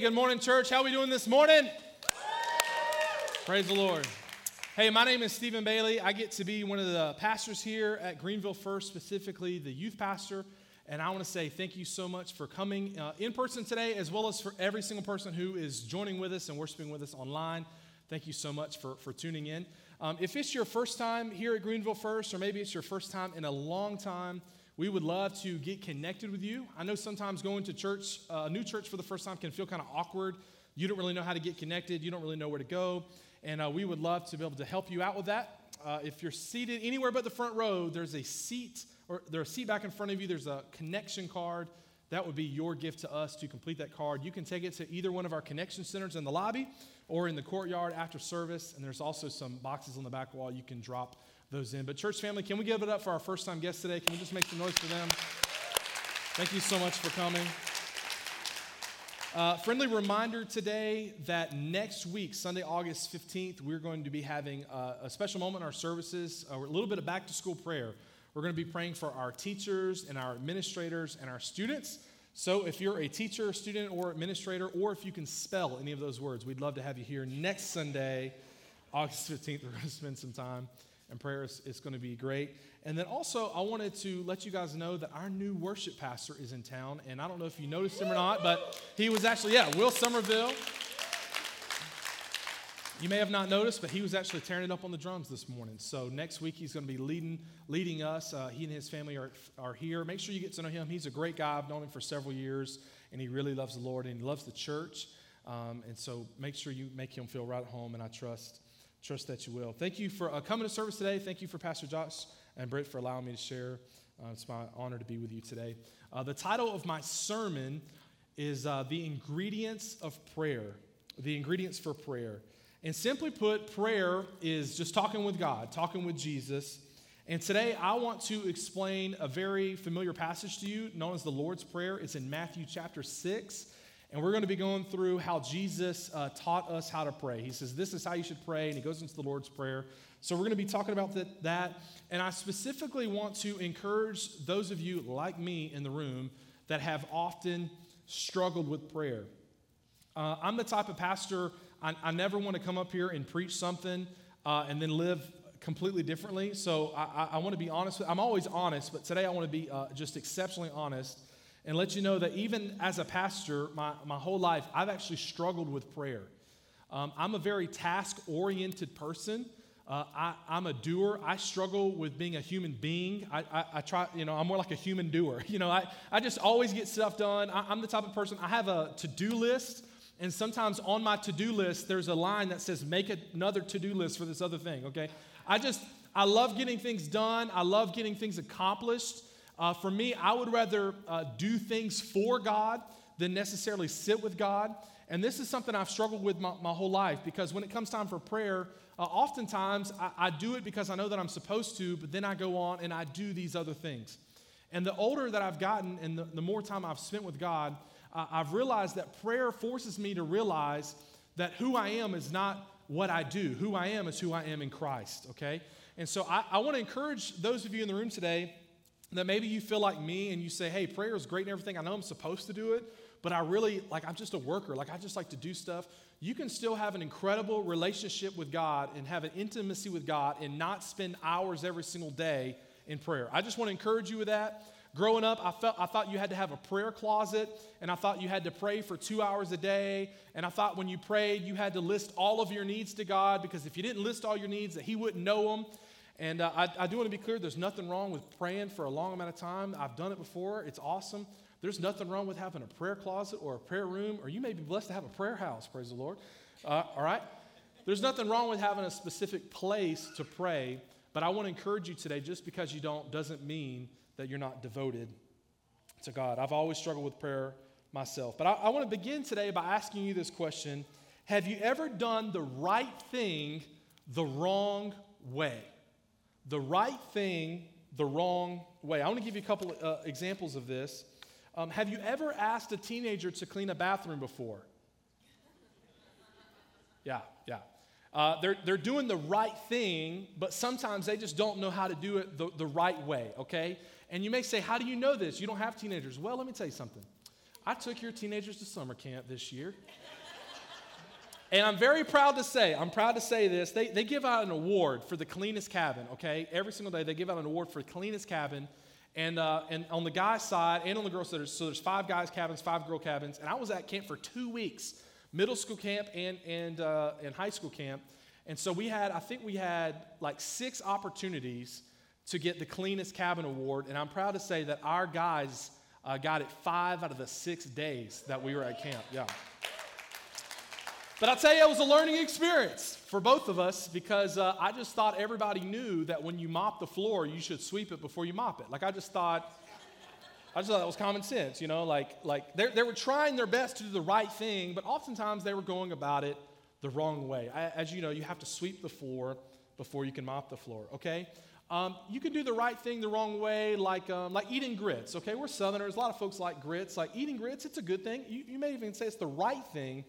Good morning, church. How are we doing this morning? Praise the Lord. Hey, my name is Stephen Bailey. I get to be one of the pastors here at Greenville First, specifically the youth pastor. And I want to say thank you so much for coming uh, in person today, as well as for every single person who is joining with us and worshiping with us online. Thank you so much for, for tuning in. Um, if it's your first time here at Greenville First, or maybe it's your first time in a long time, we would love to get connected with you. I know sometimes going to church, uh, a new church for the first time, can feel kind of awkward. You don't really know how to get connected, you don't really know where to go. And uh, we would love to be able to help you out with that. Uh, if you're seated anywhere but the front row, there's a seat, or there's a seat back in front of you, there's a connection card. That would be your gift to us to complete that card. You can take it to either one of our connection centers in the lobby or in the courtyard after service. And there's also some boxes on the back wall you can drop those in. But, church family, can we give it up for our first time guests today? Can we just make some noise for them? Thank you so much for coming. Uh, friendly reminder today that next week, Sunday, August 15th, we're going to be having uh, a special moment in our services, uh, a little bit of back to school prayer. We're going to be praying for our teachers and our administrators and our students. So, if you're a teacher, student, or administrator, or if you can spell any of those words, we'd love to have you here next Sunday, August 15th. We're going to spend some time and prayer is, is going to be great. And then also, I wanted to let you guys know that our new worship pastor is in town. And I don't know if you noticed him or not, but he was actually, yeah, Will Somerville. You may have not noticed, but he was actually tearing it up on the drums this morning. So next week he's going to be leading leading us. Uh, he and his family are, are here. Make sure you get to know him. He's a great guy. I've known him for several years, and he really loves the Lord and he loves the church. Um, and so make sure you make him feel right at home. And I trust Trust that you will. Thank you for uh, coming to service today. Thank you for Pastor Josh and Britt for allowing me to share. Uh, it's my honor to be with you today. Uh, the title of my sermon is uh, The Ingredients of Prayer. The Ingredients for Prayer. And simply put, prayer is just talking with God, talking with Jesus. And today I want to explain a very familiar passage to you known as the Lord's Prayer. It's in Matthew chapter 6. And we're going to be going through how Jesus uh, taught us how to pray. He says, This is how you should pray, and he goes into the Lord's Prayer. So we're going to be talking about that, that. And I specifically want to encourage those of you like me in the room that have often struggled with prayer. Uh, I'm the type of pastor, I, I, never want to come up here and preach something uh, and then live completely differently. So I, I, I want to be honest. With, I'm always honest, but today I want to be uh, just exceptionally honest and let you know that even as a pastor, my, my whole life, I've actually struggled with prayer. Um, I'm a very task oriented person. Uh, I, am a doer. I struggle with being a human being. I, I, I, try, you know, I'm more like a human doer. You know, I, I just always get stuff done. I, I'm the type of person, I have a to do list. And sometimes on my to do list, there's a line that says, make another to do list for this other thing, okay? I just, I love getting things done. I love getting things accomplished. Uh, for me, I would rather uh, do things for God than necessarily sit with God. And this is something I've struggled with my, my whole life because when it comes time for prayer, uh, oftentimes I, I, do it because I know that I'm supposed to, but then I go on and I do these other things. And the older that I've gotten and the, the more time I've spent with God, uh, I've realized that prayer forces me to realize that who I am is not what I do. Who I am is who I am in Christ, okay? And so I, I want to encourage those of you in the room today that maybe you feel like me and you say, hey, prayer is great and everything. I know I'm supposed to do it, but I really, like, I'm just a worker. Like, I just like to do stuff. You can still have an incredible relationship with God and have an intimacy with God and not spend hours every single day in prayer. I just want to encourage you with that. Growing up, I felt I thought you had to have a prayer closet, and I thought you had to pray for two hours a day. And I thought when you prayed, you had to list all of your needs to God because if you didn't list all your needs, that He wouldn't know them. And uh, I, I do want to be clear there's nothing wrong with praying for a long amount of time. I've done it before, it's awesome. There's nothing wrong with having a prayer closet or a prayer room, or you may be blessed to have a prayer house, praise the Lord. Uh, all right? There's nothing wrong with having a specific place to pray, but I want to encourage you today just because you don't doesn't mean that you're not devoted to God. I've always struggled with prayer myself. But I, I want to begin today by asking you this question Have you ever done the right thing the wrong way? The right thing the wrong way. I want to give you a couple uh, examples of this. Um, have you ever asked a teenager to clean a bathroom before? Yeah, yeah. Uh, they're, they're doing the right thing, but sometimes they just don't know how to do it the, the right way, okay? And you may say, How do you know this? You don't have teenagers. Well, let me tell you something. I took your teenagers to summer camp this year. And I'm very proud to say, I'm proud to say this. They, they give out an award for the cleanest cabin, okay? Every single day they give out an award for the cleanest cabin. And, uh, and on the guy's side and on the girl's side, so there's five guys' cabins, five girl cabins. And I was at camp for two weeks middle school camp and, and, uh, and high school camp. And so we had, I think we had like six opportunities to get the cleanest cabin award. And I'm proud to say that our guys uh, got it five out of the six days that we were at camp. Yeah. But I'll tell you, it was a learning experience for both of us because uh, I just thought everybody knew that when you mop the floor, you should sweep it before you mop it. Like, I just thought, I just thought that was common sense, you know? Like, like they were trying their best to do the right thing, but oftentimes they were going about it the wrong way. I, as you know, you have to sweep the floor before you can mop the floor, okay? Um, you can do the right thing the wrong way, like, um, like eating grits, okay? We're Southerners. A lot of folks like grits. Like, eating grits, it's a good thing. You, you may even say it's the right thing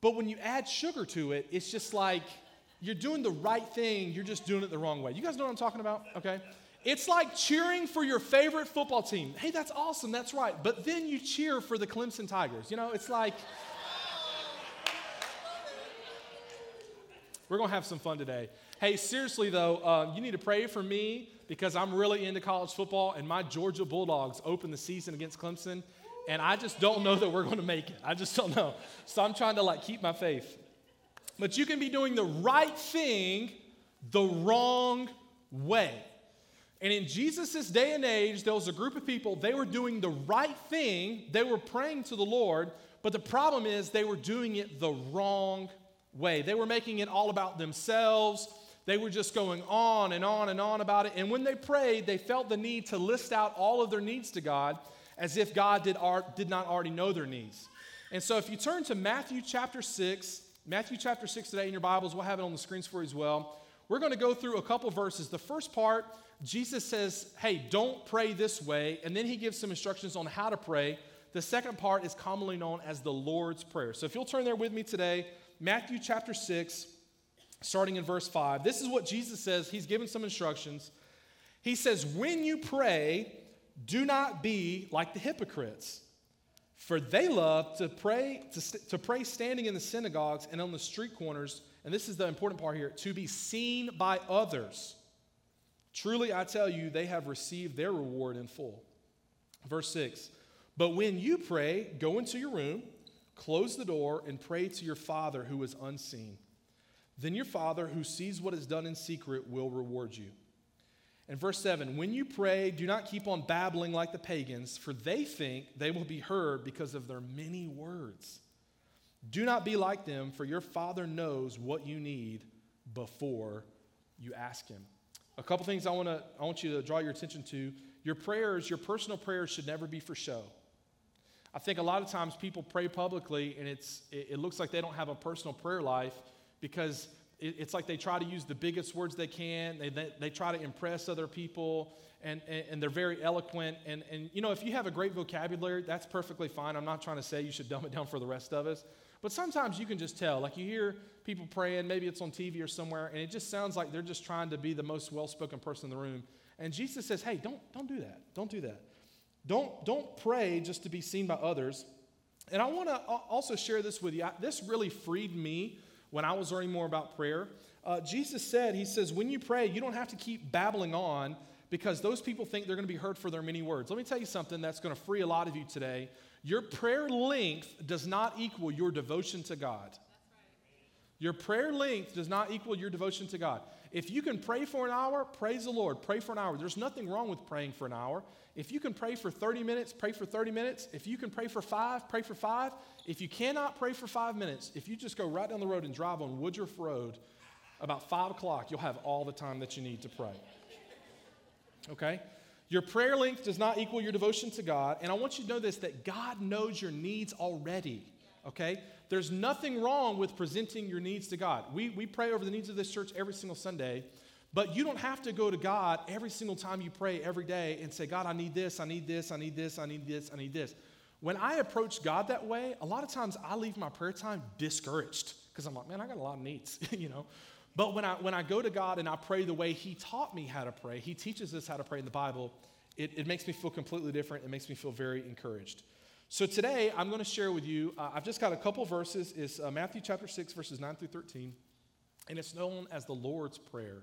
but when you add sugar to it, it's just like you're doing the right thing, you're just doing it the wrong way. You guys know what I'm talking about? Okay? It's like cheering for your favorite football team. Hey, that's awesome, that's right. But then you cheer for the Clemson Tigers. You know, it's like. We're going to have some fun today. Hey, seriously though, uh, you need to pray for me because I'm really into college football and my Georgia Bulldogs open the season against Clemson and I just don't know that we're going to make it. I just don't know. So I'm trying to like keep my faith. But you can be doing the right thing the wrong way. And in Jesus' day and age, there was a group of people, they were doing the right thing, they were praying to the Lord, but the problem is they were doing it the wrong way. They were making it all about themselves. They were just going on and on and on about it. And when they prayed, they felt the need to list out all of their needs to God as if God did, did not already know their needs. And so if you turn to Matthew chapter 6, Matthew chapter 6 today in your Bibles, we'll have it on the screens for you as well. We're going to go through a couple verses. The first part, Jesus says, hey, don't pray this way. And then he gives some instructions on how to pray. The second part is commonly known as the Lord's Prayer. So if you'll turn there with me today, Matthew chapter 6, starting in verse 5. This is what Jesus says. He's given some instructions. He says, When you pray, do not be like the hypocrites, for they love to pray, to, to pray standing in the synagogues and on the street corners, and this is the important part here, to be seen by others. Truly, I tell you, they have received their reward in full. Verse 6 But when you pray, go into your room, close the door, and pray to your Father who is unseen. Then your Father who sees what is done in secret will reward you. And verse 7 When you pray, do not keep on babbling like the pagans, for they think they will be heard because of their many words. Do not be like them, for your Father knows what you need before you ask Him. A couple things I, wanna, I want you to draw your attention to. Your prayers, your personal prayers, should never be for show. I think a lot of times people pray publicly and it's, it, it looks like they don't have a personal prayer life because it's like they try to use the biggest words they can. They, they, they try to impress other people, and, and, and, they're very eloquent. And, and, you know, if you have a great vocabulary, that's perfectly fine. I'm not trying to say you should dumb it down for the rest of us. But sometimes you can just tell. Like you hear people praying, maybe it's on TV or somewhere, and it just sounds like they're just trying to be the most well spoken person in the room. And Jesus says, hey, don't, don't do that. Don't do that. Don't, don't pray just to be seen by others. And I want to also share this with you. This really freed me when I was learning more about prayer. Uh, Jesus said, He says, when you pray, you don't have to keep babbling on because those people think they're going to be heard for their many words. Let me tell you something that's going to free a lot of you today. Your prayer length does not equal your devotion to God. Your prayer length does not equal your devotion to God. If you can pray for an hour, praise the Lord. Pray for an hour. There's nothing wrong with praying for an hour. If you can pray for 30 minutes, pray for 30 minutes. If you can pray for five, pray for five. If you cannot pray for five minutes, if you just go right down the road and drive on Woodruff Road, about five o'clock, you'll have all the time that you need to pray. Okay? Your prayer length does not equal your devotion to God. And I want you to know this that God knows your needs already. Okay? There's nothing wrong with presenting your needs to God. We, we pray over the needs of this church every single Sunday, but you don't have to go to God every single time you pray every day and say, God, I need this, I need this, I need this, I need this, I need this. When I approach God that way, a lot of times I leave my prayer time discouraged because I'm like, man, I got a lot of needs, you know. But when I, when I go to God and I pray the way He taught me how to pray, He teaches us how to pray in the Bible, it, it makes me feel completely different. It makes me feel very encouraged. So today I'm going to share with you, uh, I've just got a couple verses. It's uh, Matthew chapter 6, verses 9 through 13, and it's known as the Lord's Prayer.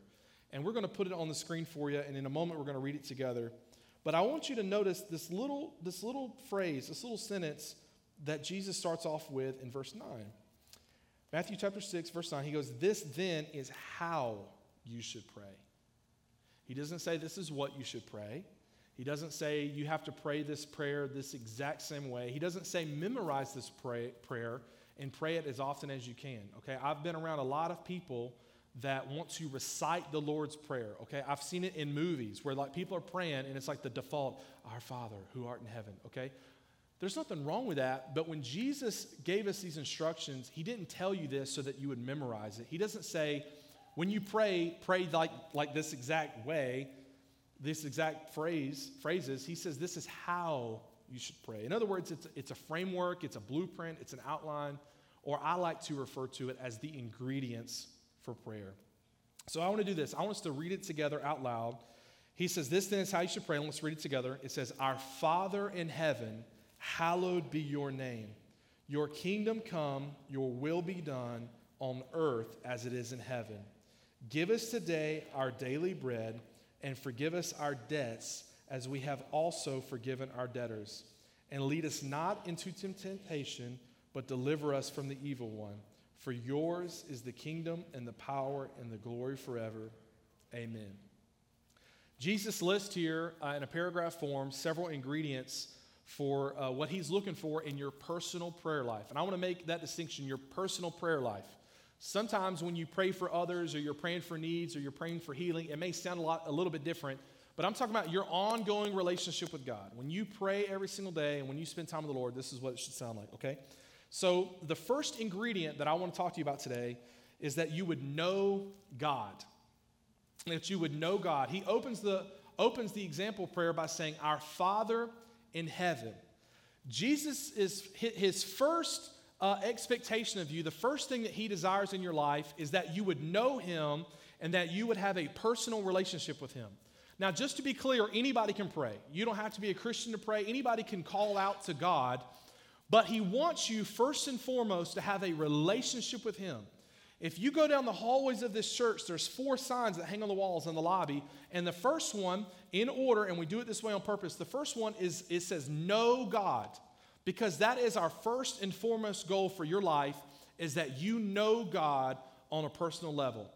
And we're going to put it on the screen for you, and in a moment we're going to read it together. But I want you to notice this little, this little phrase, this little sentence that Jesus starts off with in verse 9. Matthew chapter 6, verse 9, he goes, This then is how you should pray. He doesn't say this is what you should pray. He doesn't say you have to pray this prayer this exact same way. He doesn't say memorize this pray, prayer and pray it as often as you can. Okay, I've been around a lot of people that want to recite the Lord's Prayer. Okay, I've seen it in movies where like people are praying and it's like the default, Our Father who art in heaven. Okay, there's nothing wrong with that, but when Jesus gave us these instructions, He didn't tell you this so that you would memorize it. He doesn't say, when you pray, pray like, like this exact way this exact phrase, phrases, he says this is how you should pray. In other words, it's, it's a framework, it's a blueprint, it's an outline, or I like to refer to it as the ingredients for prayer. So I want to do this. I want us to read it together out loud. He says, This then is how you should pray. And let's read it together. It says, Our Father in heaven, hallowed be your name. Your kingdom come, your will be done on earth as it is in heaven. Give us today our daily bread and forgive us our debts as we have also forgiven our debtors. And lead us not into temptation, but deliver us from the evil one. For yours is the kingdom and the power and the glory forever. Amen. Jesus lists here uh, in a paragraph form several ingredients for uh, what he's looking for in your personal prayer life. And I want to make that distinction your personal prayer life. Sometimes when you pray for others or you're praying for needs or you're praying for healing, it may sound a, lot, a little bit different, but I'm talking about your ongoing relationship with God. When you pray every single day and when you spend time with the Lord, this is what it should sound like, okay? So, the first ingredient that I want to talk to you about today is that you would know God. That you would know God. He opens the, opens the example prayer by saying, Our Father in heaven. Jesus is his first uh, expectation of you, the first thing that He desires in your life is that you would know Him and that you would have a personal relationship with Him. Now, just to be clear, anybody can pray. You don't have to be a Christian to pray. Anybody can call out to God, but He wants you first and foremost to have a relationship with Him. If you go down the hallways of this church, there's four signs that hang on the walls in the lobby. And the first one, in order, and we do it this way on purpose, the first one is it says, Know God because that is our first and foremost goal for your life is that you know God on a personal level.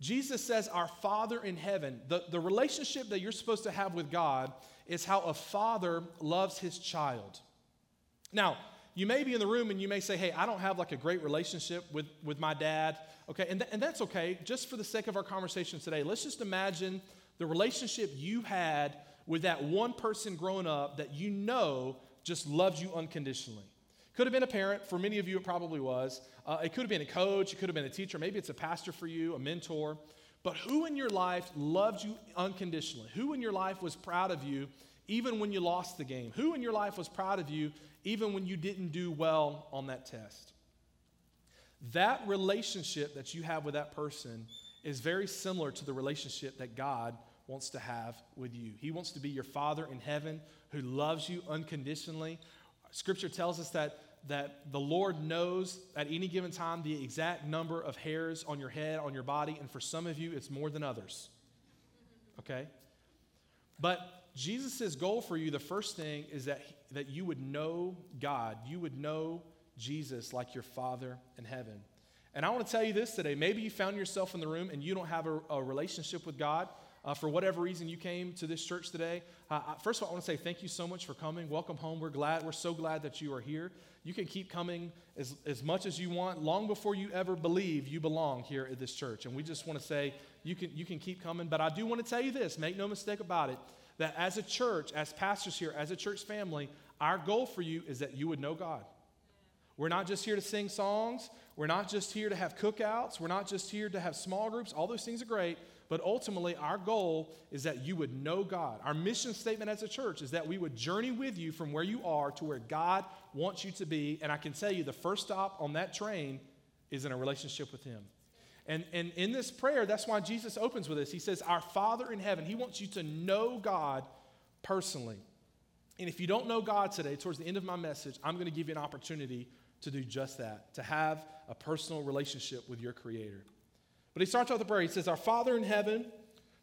Jesus says, Our Father in heaven, the, the relationship that you're supposed to have with God is how a father loves his child. Now, you may be in the room and you may say, Hey, I don't have like a great relationship with, with my dad. Okay, and, th- and that's okay. Just for the sake of our conversation today, let's just imagine the relationship you had with that one person growing up that you know just loves you unconditionally. Could have been a parent. For many of you, it probably was. Uh, it could have been a coach. It could have been a teacher. Maybe it's a pastor for you, a mentor. But who in your life loved you unconditionally? Who in your life was proud of you even when you lost the game? Who in your life was proud of you even when you didn't do well on that test? That relationship that you have with that person is very similar to the relationship that God wants to have with you. He wants to be your Father in heaven who loves you unconditionally. Scripture tells us that, that the Lord knows at any given time the exact number of hairs on your head, on your body, and for some of you, it's more than others. Okay? But Jesus' goal for you, the first thing is that, that you would know God. You would know Jesus like your Father in heaven. And I want to tell you this today. Maybe you found yourself in the room and you don't have a, a relationship with God uh, for whatever reason you came to this church today, uh, first of all, I want to say thank you so much for coming. Welcome home. We're glad. We're so glad that you are here. You can keep coming as, as much as you want, long before you ever believe you belong here at this church. And we just want to say you can, you can keep coming. But I do want to tell you this make no mistake about it that as a church, as pastors here, as a church family, our goal for you is that you would know God. We're not just here to sing songs. We're not just here to have cookouts. We're not just here to have small groups. All those things are great. But ultimately, our goal is that you would know God. Our mission statement as a church is that we would journey with you from where you are to where God wants you to be. And I can tell you the first stop on that train is in a relationship with Him. And, and in this prayer, that's why Jesus opens with this. He says, Our Father in heaven, He wants you to know God personally. And if you don't know God today, towards the end of my message, I'm going to give you an opportunity to do just that, to have a personal relationship with your Creator. But he starts out with a prayer. He says, Our Father in heaven,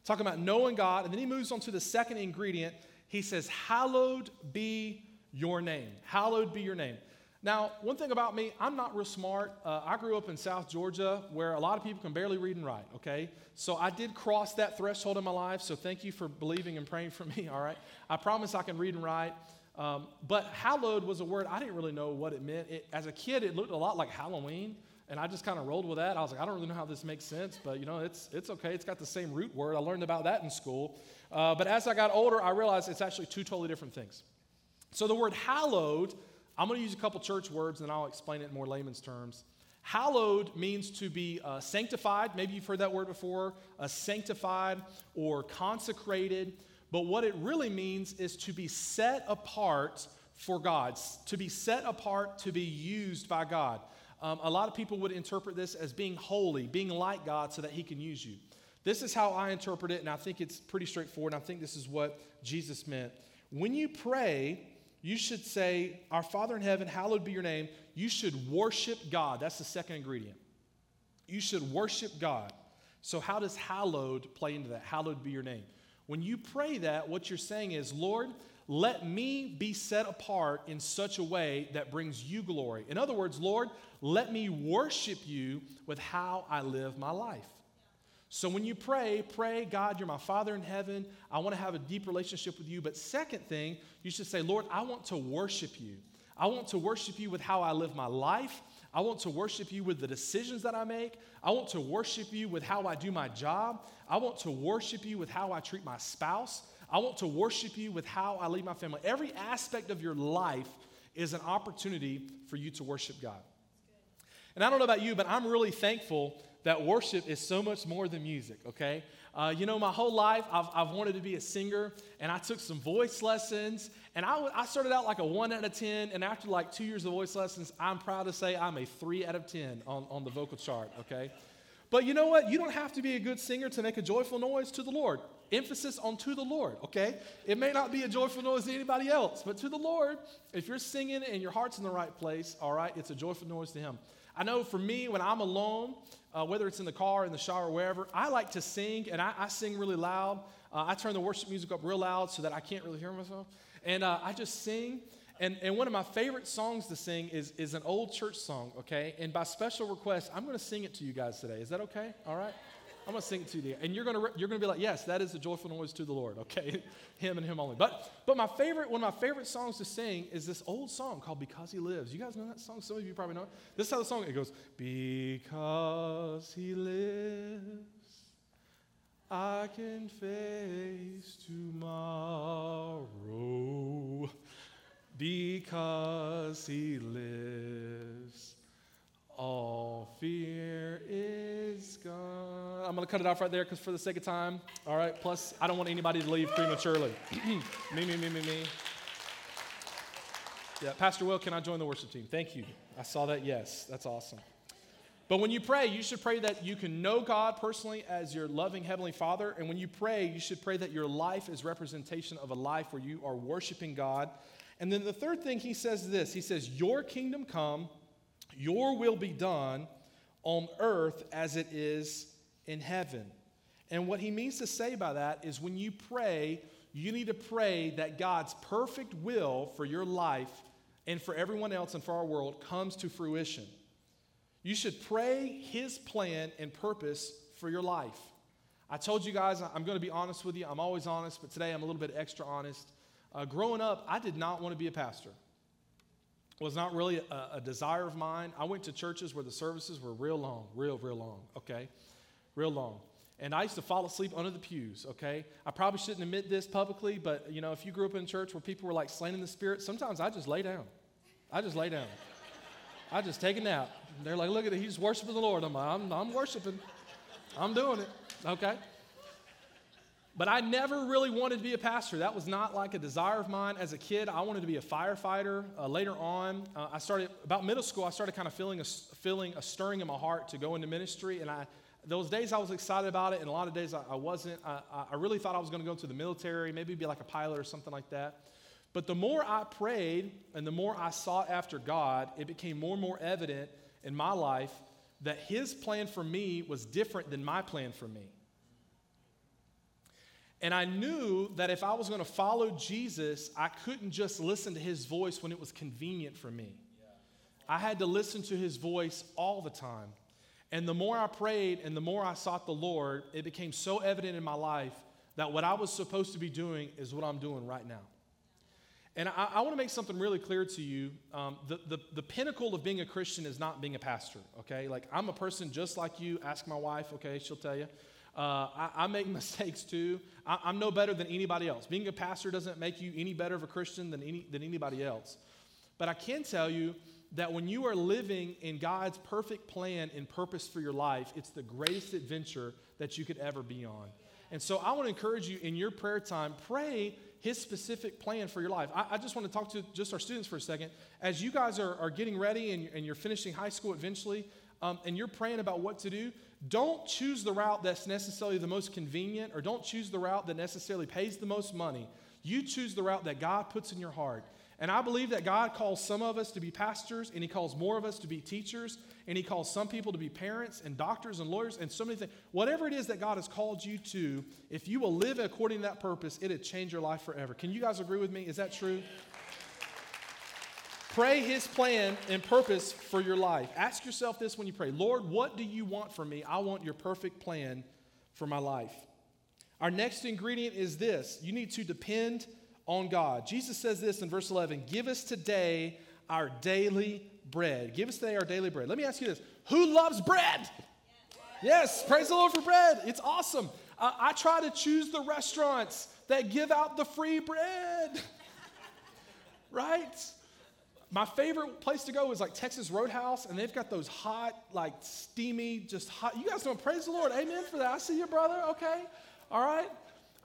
talking about knowing God. And then he moves on to the second ingredient. He says, Hallowed be your name. Hallowed be your name. Now, one thing about me, I'm not real smart. Uh, I grew up in South Georgia where a lot of people can barely read and write, okay? So I did cross that threshold in my life, so thank you for believing and praying for me, all right? I promise I can read and write. Um, but hallowed was a word I didn't really know what it meant. It, as a kid, it looked a lot like Halloween, and I just kind of rolled with that. I was like, I don't really know how this makes sense, but you know, it's, it's okay. It's got the same root word. I learned about that in school. Uh, but as I got older, I realized it's actually two totally different things. So the word hallowed I'm going to use a couple church words and I'll explain it in more layman's terms. Hallowed means to be uh, sanctified. Maybe you've heard that word before, uh, sanctified or consecrated. But what it really means is to be set apart for God, to be set apart to be used by God. Um, a lot of people would interpret this as being holy, being like God so that He can use you. This is how I interpret it, and I think it's pretty straightforward, I think this is what Jesus meant. When you pray, you should say, Our Father in heaven, hallowed be your name. You should worship God. That's the second ingredient. You should worship God. So, how does hallowed play into that? Hallowed be your name. When you pray that, what you're saying is, Lord, let me be set apart in such a way that brings you glory. In other words, Lord, let me worship you with how I live my life. So when you pray, pray, God, you're my Father in heaven. I want to have a deep relationship with you. But second thing, you should say, Lord, I want to worship you. I want to worship you with how I live my life. I want to worship you with the decisions that I make. I want to worship you with how I do my job. I want to worship you with how I treat my spouse. I want to worship you with how I lead my family. Every aspect of your life is an opportunity for you to worship God. And I don't know about you, but I'm really thankful that worship is so much more than music, okay? Uh, you know, my whole life, I've, I've wanted to be a singer, and I took some voice lessons, and I, w- I started out like a one out of 10, and after like two years of voice lessons, I'm proud to say I'm a three out of 10 on, on the vocal chart, okay? But you know what? You don't have to be a good singer to make a joyful noise to the Lord. Emphasis on to the Lord, okay? It may not be a joyful noise to anybody else, but to the Lord, if you're singing and your heart's in the right place, all right, it's a joyful noise to Him. I know for me, when I'm alone, uh, whether it's in the car, in the shower, wherever, I like to sing, and I, I sing really loud. Uh, I turn the worship music up real loud so that I can't really hear myself. And uh, I just sing. And, and one of my favorite songs to sing is, is an old church song, okay? And by special request, I'm going to sing it to you guys today. Is that okay? All right? I'm to sing to you. And you're to, you're to be like, yes, that is a joyful noise to the Lord, okay? him and him only. But, but my favorite, one of my favorite songs to sing is this old song called Because He Lives. You guys know that song? Some of you probably know it. This is how the song, it goes, Because He lives, I can face tomorrow. Because He lives cut it off right there because for the sake of time. All right. Plus, I don't want anybody to leave prematurely. me, me, me, me, me. Yeah, Pastor Will, can I join the worship team? Thank you. I saw that. Yes, that's awesome. But when you pray, you should pray that you can know God personally as your loving Heavenly Father. And when you pray, you should pray that your life is representation of a life where you are worshiping God. And then the third thing he says this He says, Your kingdom come your will be done on earth as it is in heaven. And what he means to say by that is when you pray, you need to pray that God's perfect will for your life and for everyone else and for our world comes to fruition. You should pray his plan and purpose for your life. I told you guys, I'm going to be honest with you. I'm always honest, but today I'm a little bit extra honest. Uh, growing up, I did not want to be a pastor It was not really a, a, desire of mine. I went to churches where the services were real long, real, real long, okay? Real long. And I used to fall asleep under the pews, okay? I probably shouldn't admit this publicly, but you know, if you grew up in church where people were like slain in the spirit, sometimes I just lay down. I just lay down. I just take a nap. They're like, look at it, he's worshiping the Lord. I'm like, I'm, I'm worshiping. I'm doing it, okay? But I never really wanted to be a pastor. That was not like a desire of mine. As a kid, I wanted to be a firefighter. Uh, later on, uh, I started, about middle school, I started kind of feeling a, feeling a stirring in my heart to go into ministry. And I, those days I was excited about it, and a lot of days I, I wasn't. I, I really thought I was going to go into the military, maybe be like a pilot or something like that. But the more I prayed and the more I sought after God, it became more and more evident in my life that His plan for me was different than my plan for me. And I knew that if I was going to follow Jesus, I couldn't just listen to His voice when it was convenient for me. I had to listen to His voice all the time. And the more I prayed and the more I sought the Lord, it became so evident in my life that what I was supposed to be doing is what I'm doing right now. And I, I want to make something really clear to you. Um, the, the, the pinnacle of being a Christian is not being a pastor, okay? Like, I'm a person just like you. Ask my wife, okay? She'll tell you. Uh, I, I, make mistakes too. I, am no better than anybody else. Being a pastor doesn't make you any better of a Christian than, any, than anybody else. But I can tell you that when you are living in God's perfect plan and purpose for your life, it's the greatest adventure that you could ever be on. And so I want to encourage you in your prayer time, pray his specific plan for your life. I, I, just want to talk to just our students for a second. As you guys are, are getting ready and, and you're finishing high school eventually, um, and you're praying about what to do, don't choose the route that's necessarily the most convenient or don't choose the route that necessarily pays the most money. You choose the route that God puts in your heart. And I believe that God calls some of us to be pastors, and He calls more of us to be teachers, and He calls some people to be parents and doctors and lawyers and so many things. Whatever it is that God has called you to, if you will live according to that purpose, it'll change your life forever. Can you guys agree with me? Is that true? Pray His plan and purpose for your life. Ask yourself this when you pray Lord, what do you want from me? I want your perfect plan for my life. Our next ingredient is this you need to depend on God. Jesus says this in verse 11 Give us today our daily bread. Give us today our daily bread. Let me ask you this Who loves bread? Yes, praise the Lord for bread. It's awesome. I try to choose the restaurants that give out the free bread. right? My favorite place to go is like Texas Roadhouse, and they've got those hot, like steamy, just hot. You guys don't praise the Lord. Amen for that. I see you, brother. Okay. All right.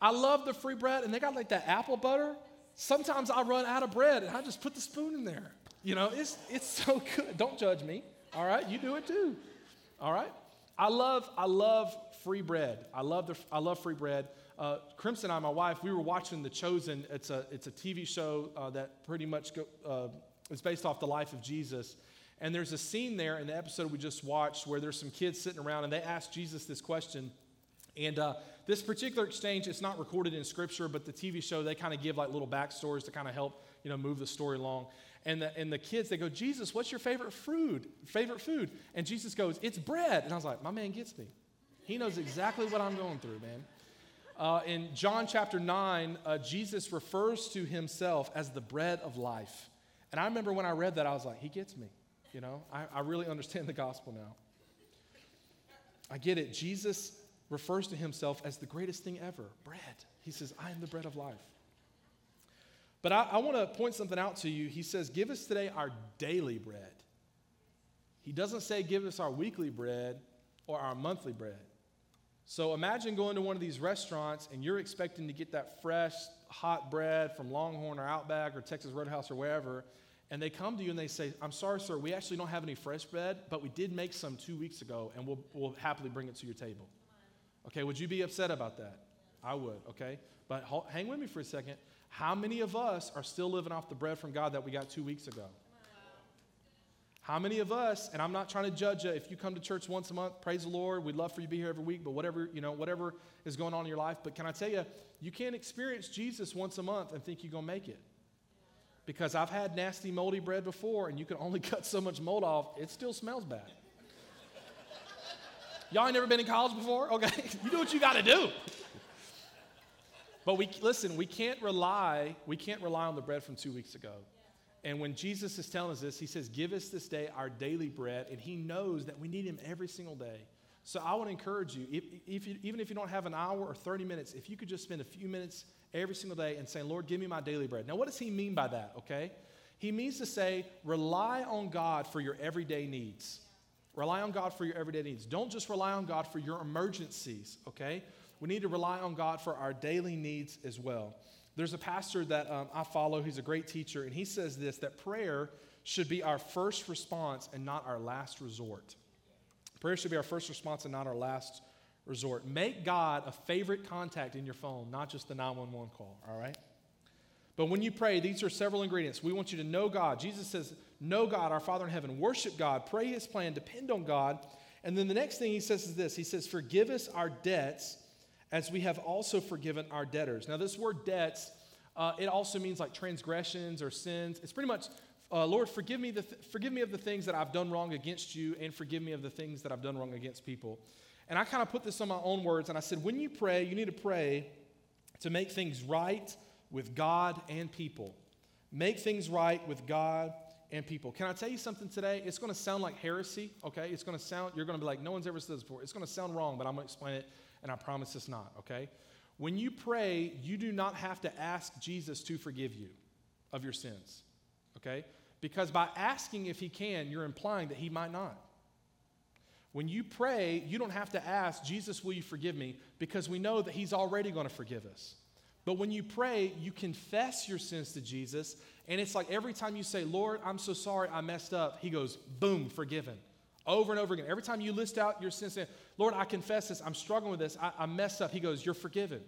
I love the free bread, and they got like that apple butter. Sometimes I run out of bread, and I just put the spoon in there. You know, it's, it's so good. Don't judge me. All right, you do it too. All right. I love I love free bread. I love the I love free bread. Uh, Crimson and I, my wife, we were watching The Chosen. It's a it's a TV show uh, that pretty much go, uh, is based off the life of Jesus. And there's a scene there in the episode we just watched where there's some kids sitting around and they ask Jesus this question. And uh, this particular exchange, it's not recorded in scripture, but the TV show, they kind of give like little backstories to kind of help, you know, move the story along. And the, and the kids, they go, Jesus, what's your favorite food? Favorite food? And Jesus goes, it's bread. And I was like, my man gets me. He knows exactly what I'm going through, man. Uh, in John chapter 9, uh, Jesus refers to himself as the bread of life. And I remember when I read that, I was like, he gets me. You know, I, I really understand the gospel now. I get it. Jesus refers to himself as the greatest thing ever bread. He says, I am the bread of life. But I, I want to point something out to you. He says, Give us today our daily bread. He doesn't say, Give us our weekly bread or our monthly bread. So imagine going to one of these restaurants and you're expecting to get that fresh, hot bread from Longhorn or Outback or Texas Roadhouse or wherever. And they come to you and they say, I'm sorry, sir, we actually don't have any fresh bread, but we did make some two weeks ago and we'll, we'll happily bring it to your table. Okay, would you be upset about that? I would, okay? But hang with me for a second. How many of us are still living off the bread from God that we got two weeks ago? How many of us, and I'm not trying to judge you, if you come to church once a month, praise the Lord, we'd love for you to be here every week, but whatever, you know, whatever is going on in your life, but can I tell you, you can't experience Jesus once a month and think you're going to make it. Because I've had nasty moldy bread before, and you can only cut so much mold off, it still smells bad. Y'all ain't never been in college before? Okay, you do what you got to do. But we listen, we can't rely, we can't rely on the bread from 2 weeks ago. And when Jesus is telling us this, he says, "Give us this day our daily bread," and he knows that we need him every single day. So I to encourage you, if, if you, even if you don't have an hour or 30 minutes, if you could just spend a few minutes every single day and saying, Lord, give me my daily bread. Now, what does he mean by that, okay? He means to say, rely on God for your everyday needs. Rely on God for your everyday needs. Don't just rely on God for your emergencies, okay? We need to rely on God for our daily needs as well. There's a pastor that um, I follow, he's a great teacher, and he says this that prayer should be our first response and not our last resort. Prayer should be our first response and not our last resort. Make God a favorite contact in your phone, not just the 911 call, all right? But when you pray, these are several ingredients. We want you to know God. Jesus says, Know God, our Father in heaven. Worship God. Pray His plan. Depend on God. And then the next thing He says is this He says, Forgive us our debts as we have also forgiven our debtors. Now, this word debts, uh, it also means like transgressions or sins. It's pretty much, uh, Lord, forgive me, the th- forgive me of the things that I've done wrong against you, and forgive me of the things that I've done wrong against people. And I kind of put this on my own words, and I said, when you pray, you need to pray to make things right with God and people. Make things right with God and people. Can I tell you something today? It's going to sound like heresy, okay? It's going to sound, you're going to be like, no one's ever said this before. It's going to sound wrong, but I'm going to explain it, and I promise it's not, okay? When you pray, you do not have to ask Jesus to forgive you of your sins, okay? Because by asking if he can, you're implying that he might not. When you pray, you don't have to ask, Jesus, will you forgive me? Because we know that he's already going to forgive us. But when you pray, you confess your sins to Jesus, and it's like every time you say, Lord, I'm so sorry I messed up, he goes, boom, forgiven. Over and over again. Every time you list out your sins, say, Lord, I confess this, I'm struggling with this, I, I messed up, he goes, You're forgiven.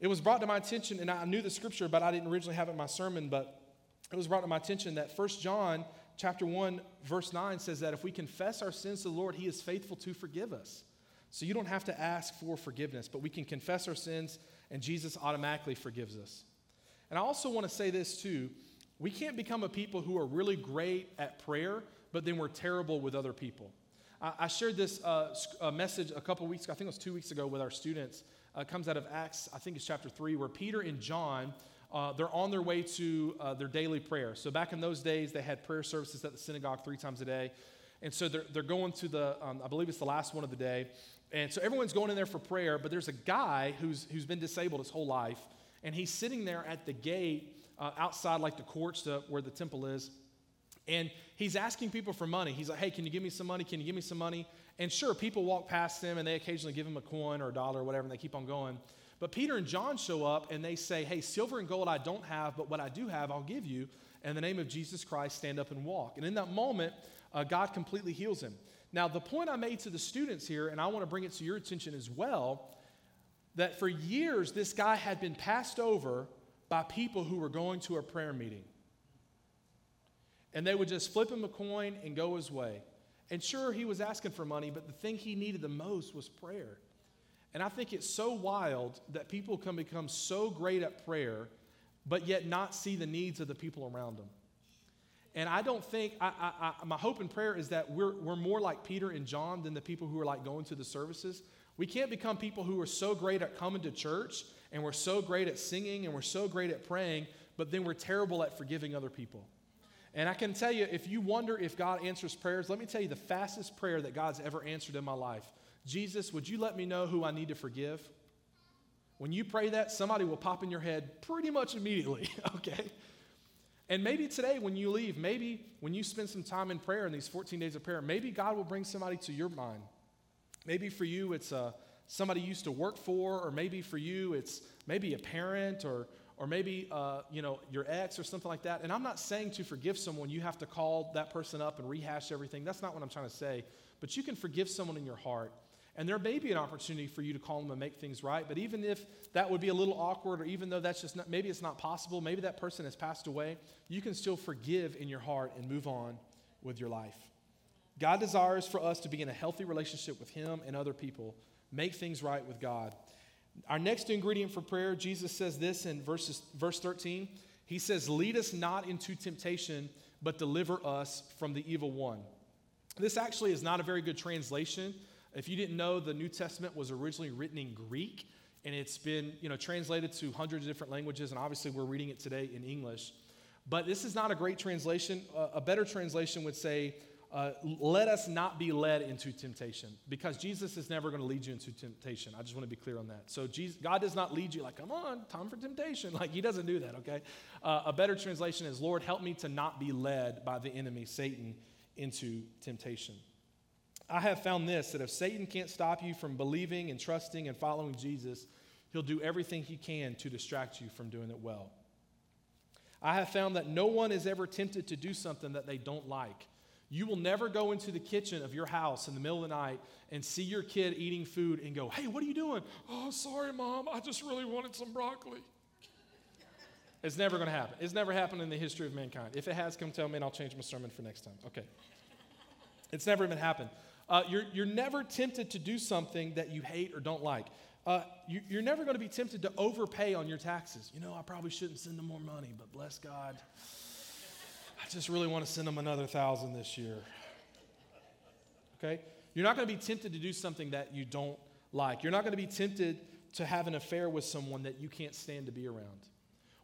It was brought to my attention, and I knew the scripture, but I didn't originally have it in my sermon, but it was brought to my attention that 1 John chapter 1, verse 9 says that if we confess our sins to the Lord, he is faithful to forgive us. So you don't have to ask for forgiveness, but we can confess our sins and Jesus automatically forgives us. And I also want to say this too we can't become a people who are really great at prayer, but then we're terrible with other people. I, I shared this uh, message a couple weeks ago, I think it was two weeks ago, with our students. Uh, comes out of Acts, I think it's chapter 3, where Peter and John. Uh, they're on their way to uh, their daily prayer. So, back in those days, they had prayer services at the synagogue three times a day. And so they're, they're going to the, um, I believe it's the last one of the day. And so everyone's going in there for prayer, but there's a guy who's, who's been disabled his whole life, and he's sitting there at the gate uh, outside, like the courts to where the temple is. And he's asking people for money. He's like, hey, can you give me some money? Can you give me some money? And sure, people walk past him and they occasionally give him a coin or a dollar or whatever, and they keep on going. But Peter and John show up and they say, hey, silver and gold I don't have, but what I do have, I'll give you. In the name of Jesus Christ, stand up and walk. And in that moment, uh, God completely heals him. Now, the point I made to the students here, and I want to bring it to your attention as well, that for years this guy had been passed over by people who were going to a prayer meeting. And they would just flip him a coin and go his way. And sure, he was asking for money, but the thing he needed the most was prayer. And I think it's so wild that people can become so great at prayer, but yet not see the needs of the people around them. And I don't think, I, I, I, my hope and prayer is that we're, we're more like Peter and John than the people who are like going to the services. We can't become people who are so great at coming to church and we're so great at singing and we're so great at praying, but then we're terrible at forgiving other people. And I can tell you, if you wonder if God answers prayers, let me tell you the fastest prayer that God's ever answered in my life Jesus, would you let me know who I need to forgive? When you pray that, somebody will pop in your head pretty much immediately, okay? And maybe today, when you leave, maybe when you spend some time in prayer in these 14 days of prayer, maybe God will bring somebody to your mind. Maybe for you, it's uh, somebody used to work for, or maybe for you, it's maybe a parent, or, or maybe uh, you know your ex, or something like that. And I'm not saying to forgive someone, you have to call that person up and rehash everything. That's not what I'm trying to say. But you can forgive someone in your heart. And there may be an opportunity for you to call them and make things right. But even if that would be a little awkward, or even though that's just not, maybe it's not possible, maybe that person has passed away, you can still forgive in your heart and move on with your life. God desires for us to be in a healthy relationship with Him and other people, make things right with God. Our next ingredient for prayer, Jesus says this in verses, verse 13. He says, Lead us not into temptation, but deliver us from the evil one. This actually is not a very good translation if you didn't know, the New Testament was originally written in Greek, and it's been you know, translated to hundreds of different languages, and obviously we're reading it today in English. But this is not a great translation. A better translation would say, uh, let us not be led into temptation because Jesus is never going to lead you into temptation. I just want to be clear on that. So Jesus, God does not lead you like, come on, time for temptation. Like he doesn't do that, okay? Uh, a better translation is, Lord, help me to not be led by the enemy, Satan, into temptation. I have found this that if Satan can't stop you from believing and trusting and following Jesus, he'll do everything he can to distract you from doing it well. I have found that no one is ever tempted to do something that they don't like. You will never go into the kitchen of your house in the middle of the night and see your kid eating food and go, Hey, what are you doing? Oh, sorry, mom. I just really wanted some broccoli. It's never going to happen. It's never happened in the history of mankind. If it has, come tell me and I'll change my sermon for next time. Okay. It's never even happened. Uh, you're, you're never tempted to do something that you hate or don't like. Uh, you, you're never going to be tempted to overpay on your taxes. You know, I probably shouldn't send them more money, but bless God. I just really want to send them another thousand this year. Okay? You're not going to be tempted to do something that you don't like. You're not going to be tempted to have an affair with someone that you can't stand to be around.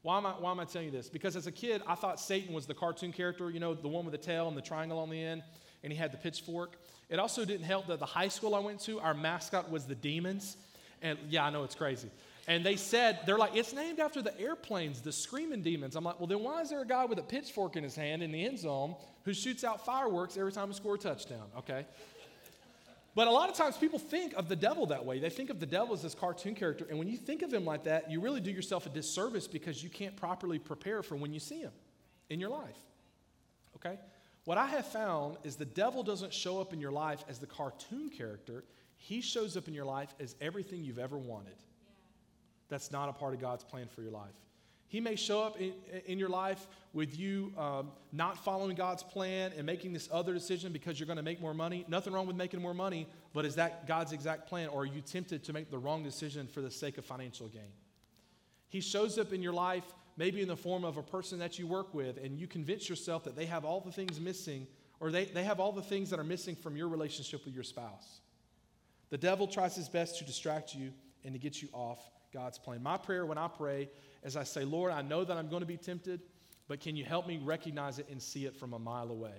Why am, I, why am I telling you this? Because as a kid, I thought Satan was the cartoon character, you know, the one with the tail and the triangle on the end, and he had the pitchfork. It also didn't help that the high school I went to, our mascot was the demons. And yeah, I know it's crazy. And they said, they're like, it's named after the airplanes, the screaming demons. I'm like, well, then why is there a guy with a pitchfork in his hand in the end zone who shoots out fireworks every time he scores a touchdown? Okay. But a lot of times people think of the devil that way. They think of the devil as this cartoon character. And when you think of him like that, you really do yourself a disservice because you can't properly prepare for when you see him in your life. Okay? What I have found is the devil doesn't show up in your life as the cartoon character, he shows up in your life as everything you've ever wanted. That's not a part of God's plan for your life. He may show up in, in your life with you um, not following God's plan and making this other decision because you're going to make more money. Nothing wrong with making more money, but is that God's exact plan? Or are you tempted to make the wrong decision for the sake of financial gain? He shows up in your life maybe in the form of a person that you work with, and you convince yourself that they have all the things missing, or they, they have all the things that are missing from your relationship with your spouse. The devil tries his best to distract you and to get you off God's plan. My prayer when I pray as I say, Lord, I know that I'm going to be tempted, but can you help me recognize it and see it from a mile away?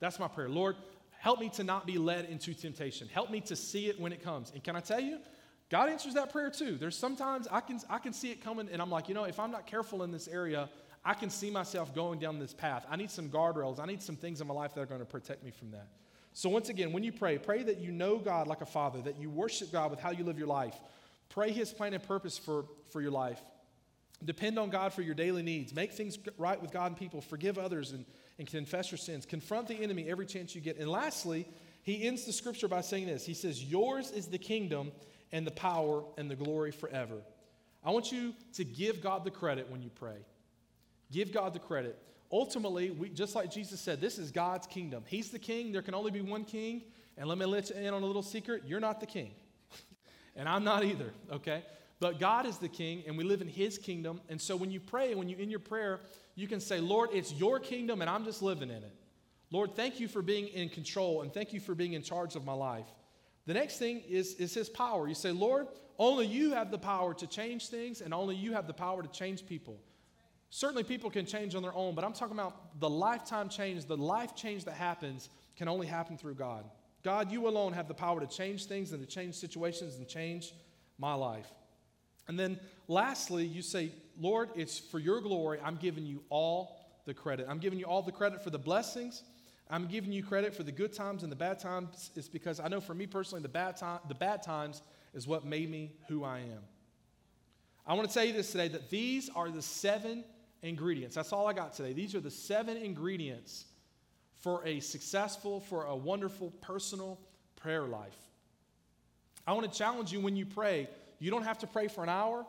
That's my prayer. Lord, help me to not be led into temptation. Help me to see it when it comes. And can I tell you, God answers that prayer too. There's sometimes I can, I can see it coming, and I'm like, you know, if I'm not careful in this area, I can see myself going down this path. I need some guardrails. I need some things in my life that are going to protect me from that. So, once again, when you pray, pray that you know God like a father, that you worship God with how you live your life. Pray His plan and purpose for, for your life. Depend on God for your daily needs. Make things right with God and people. Forgive others and, and confess your sins. Confront the enemy every chance you get. And lastly, he ends the scripture by saying this He says, Yours is the kingdom and the power and the glory forever. I want you to give God the credit when you pray. Give God the credit. Ultimately, we, just like Jesus said, this is God's kingdom. He's the king. There can only be one king. And let me let you in on a little secret you're not the king. And I'm not either, okay? But God is the king, and we live in his kingdom. And so when you pray, when you in your prayer, you can say, Lord, it's your kingdom, and I'm just living in it. Lord, thank you for being in control, and thank you for being in charge of my life. The next thing is, is his power. You say, Lord, only you have the power to change things, and only you have the power to change people. Certainly, people can change on their own, but I'm talking about the lifetime change, the life change that happens can only happen through God. God, you alone have the power to change things and to change situations and change my life. And then lastly, you say, Lord, it's for your glory. I'm giving you all the credit. I'm giving you all the credit for the blessings. I'm giving you credit for the good times and the bad times. It's because I know for me personally, the bad, time, the bad times is what made me who I am. I want to tell you this today that these are the seven ingredients. That's all I got today. These are the seven ingredients for a successful, for a wonderful personal prayer life. I want to challenge you when you pray you don't have to pray for an hour.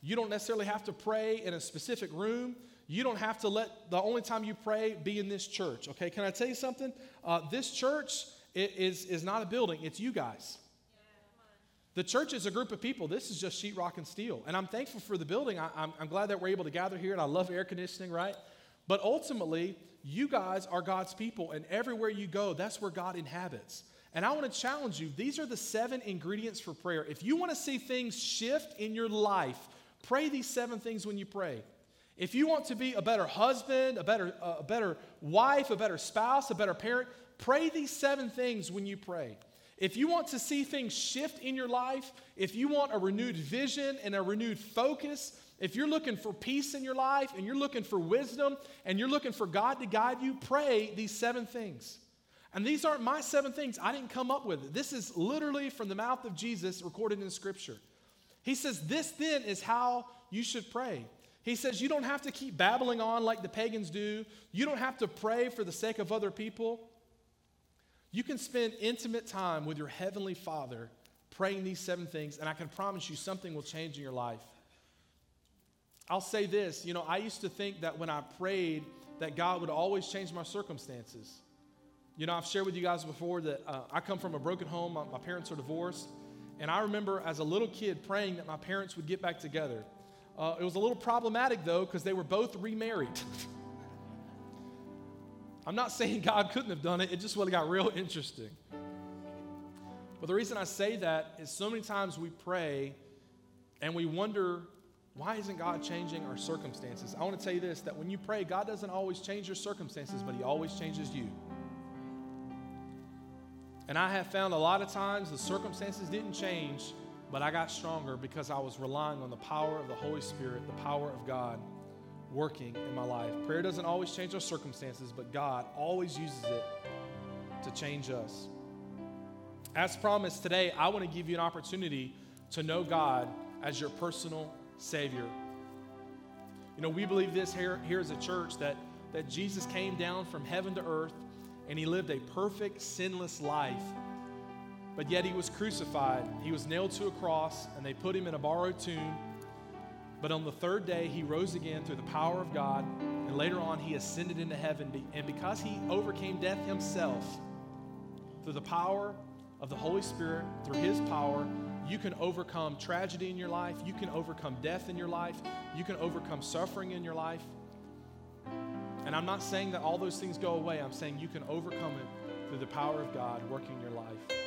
You don't necessarily have to pray in a specific room. You don't have to let the only time you pray be in this church. Okay, can I tell you something? Uh, this church is, is not a building, it's you guys. The church is a group of people. This is just sheetrock and steel. And I'm thankful for the building. I, I'm, I'm glad that we're able to gather here, and I love air conditioning, right? But ultimately, you guys are God's people, and everywhere you go, that's where God inhabits. And I want to challenge you these are the seven ingredients for prayer. If you want to see things shift in your life, pray these seven things when you pray. If you want to be a better husband, a better, a better wife, a better spouse, a better parent, pray these seven things when you pray. If you want to see things shift in your life, if you want a renewed vision and a renewed focus, if you're looking for peace in your life and you're looking for wisdom and you're looking for God to guide you, pray these seven things. And these aren't my seven things. I didn't come up with it. This is literally from the mouth of Jesus recorded in Scripture. He says, This then is how you should pray. He says, You don't have to keep babbling on like the pagans do. You don't have to pray for the sake of other people. You can spend intimate time with your Heavenly Father praying these seven things, and I can promise you something will change in your life. I'll say this you know, I used to think that when I prayed, that God would always change my circumstances. You know, I've shared with you guys before that uh, I come from a broken home, my, my parents are divorced. And I remember as a little kid praying that my parents would get back together. Uh, it was a little problematic though, because they were both remarried. I'm not saying God couldn't have done it, it just have got real interesting. But the reason I say that is so many times we pray and we wonder, why isn't God changing our circumstances? I want to tell you this that when you pray, God doesn't always change your circumstances, but He always changes you. And I have found a lot of times the circumstances didn't change, but I got stronger because I was relying on the power of the Holy Spirit, the power of God working in my life. Prayer doesn't always change our circumstances, but God always uses it to change us. As promised, today I want to give you an opportunity to know God as your personal Savior. You know, we believe this here, here as a church that, that Jesus came down from heaven to earth and he lived a perfect, sinless life. But yet he was crucified. He was nailed to a cross, and they put him in a borrowed tomb. But on the third day, he rose again through the power of God, and later on, he ascended into heaven. And because he overcame death himself, through the power of the Holy Spirit, through his power, you can overcome tragedy in your life. You can overcome death in your life. You can overcome suffering in your life. And I'm not saying that all those things go away. I'm saying you can overcome it through the power of God working in your life.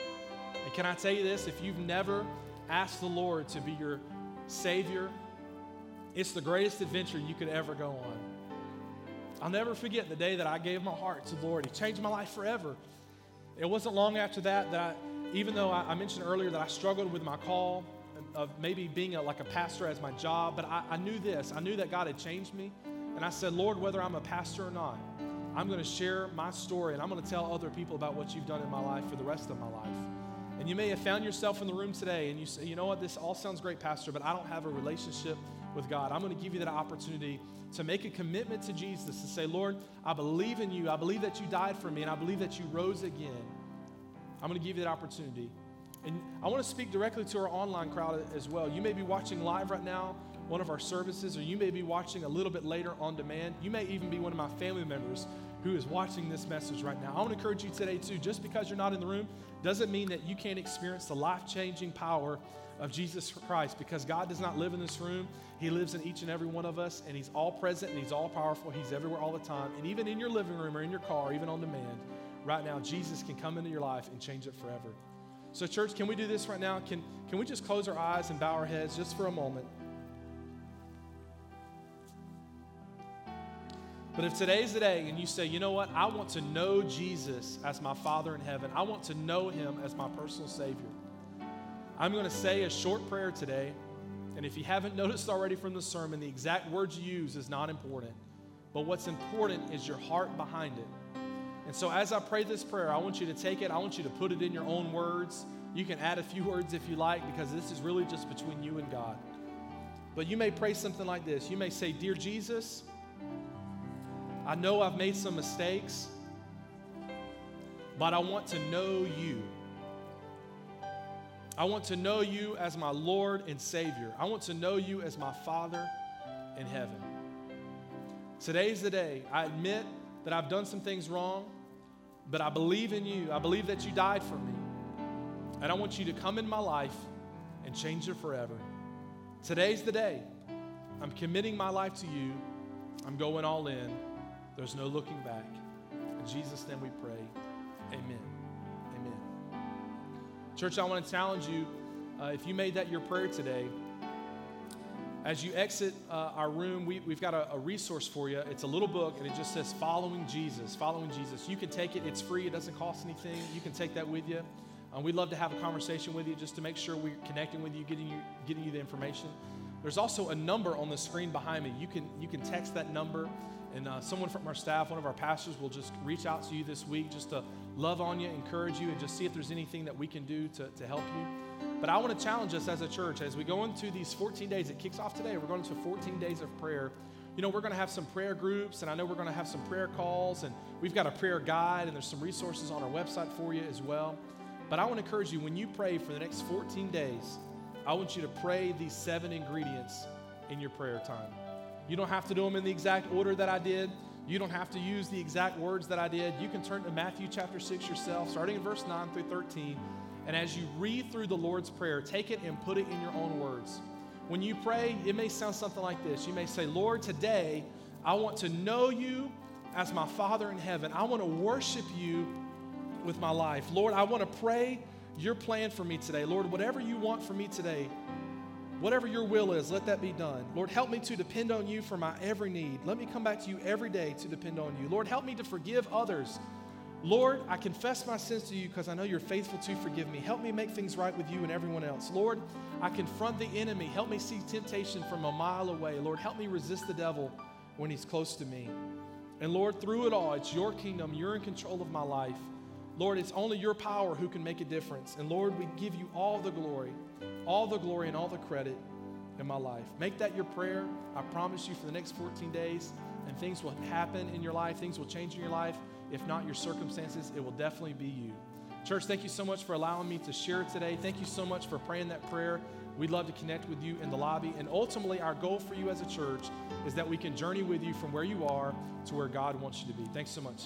And can I tell you this? If you've never asked the Lord to be your Savior, it's the greatest adventure you could ever go on. I'll never forget the day that I gave my heart to the Lord. He changed my life forever. It wasn't long after that that I, even though I, I mentioned earlier that I struggled with my call of maybe being a, like a pastor as my job, but I, I knew this. I knew that God had changed me. And I said, Lord, whether I'm a pastor or not, I'm going to share my story and I'm going to tell other people about what you've done in my life for the rest of my life. And you may have found yourself in the room today and you say, you know what, this all sounds great, Pastor, but I don't have a relationship with God. I'm going to give you that opportunity to make a commitment to Jesus, to say, Lord, I believe in you. I believe that you died for me and I believe that you rose again. I'm going to give you that opportunity. And I want to speak directly to our online crowd as well. You may be watching live right now one of our services, or you may be watching a little bit later on demand. You may even be one of my family members who is watching this message right now. I want to encourage you today, too. Just because you're not in the room doesn't mean that you can't experience the life changing power of Jesus Christ because God does not live in this room. He lives in each and every one of us, and He's all present and He's all powerful. He's everywhere all the time. And even in your living room or in your car, even on demand, right now, Jesus can come into your life and change it forever. So, church, can we do this right now? Can, can we just close our eyes and bow our heads just for a moment? But if today's the day and you say, you know what, I want to know Jesus as my Father in heaven, I want to know Him as my personal Savior, I'm going to say a short prayer today. And if you haven't noticed already from the sermon, the exact words you use is not important. But what's important is your heart behind it. And so as I pray this prayer, I want you to take it, I want you to put it in your own words. You can add a few words if you like, because this is really just between you and God. But you may pray something like this You may say, Dear Jesus, I know I've made some mistakes, but I want to know you. I want to know you as my Lord and Savior. I want to know you as my Father in heaven. Today's the day. I admit that I've done some things wrong, but I believe in you. I believe that you died for me. And I want you to come in my life and change it forever. Today's the day. I'm committing my life to you. I'm going all in. There's no looking back. In Jesus' name we pray. Amen. Amen. Church, I want to challenge you uh, if you made that your prayer today, as you exit uh, our room, we, have got a, a, resource for you. It's a little book, and it just says Following Jesus. Following Jesus. You can take it, it's free, it doesn't cost anything. You can take that with you. Um, we'd love to have a conversation with you just to make sure we're connecting with you, getting you, getting you the information. There's also a number on the screen behind me. You can, you can text that number. And uh, someone from our staff, one of our pastors, will just reach out to you this week just to love on you, encourage you, and just see if there's anything that we can do to, to help you. But I want to challenge us as a church as we go into these 14 days. It kicks off today. We're going into 14 days of prayer. You know, we're going to have some prayer groups, and I know we're going to have some prayer calls, and we've got a prayer guide, and there's some resources on our website for you as well. But I want to encourage you when you pray for the next 14 days, I want you to pray these seven ingredients in your prayer time. You don't have to do them in the exact order that I did. You don't have to use the exact words that I did. You can turn to Matthew chapter 6 yourself, starting in verse 9 through 13. And as you read through the Lord's Prayer, take it and put it in your own words. When you pray, it may sound something like this. You may say, Lord, today I want to know you as my Father in heaven. I want to worship you with my life. Lord, I want to pray your plan for me today. Lord, whatever you want for me today, whatever your will is, let that be done. Lord, help me to depend on you for my every need. Let me come back to you every day to depend on you. Lord, help me to forgive others. Lord, I confess my sins to you because I know you're faithful to forgive me. Help me make things right with you and everyone else. Lord, I confront the enemy. Help me see temptation from a mile away. Lord, help me resist the devil when he's close to me. And Lord, through it all, it's your kingdom. You're in control of my life. Lord, it's only your power who can make a difference. And Lord, we give you all the glory, all the glory and all the credit in my life. Make that your prayer. I promise you for the next 14 days, and things will happen in your life, things will change in your life. If not your circumstances, it will definitely be you. Church, thank you so much for allowing me to share today. Thank you so much for praying that prayer. We'd love to connect with you in the lobby. And ultimately, our goal for you as a church is that we can journey with you from where you are to where God wants you to be. Thanks so much.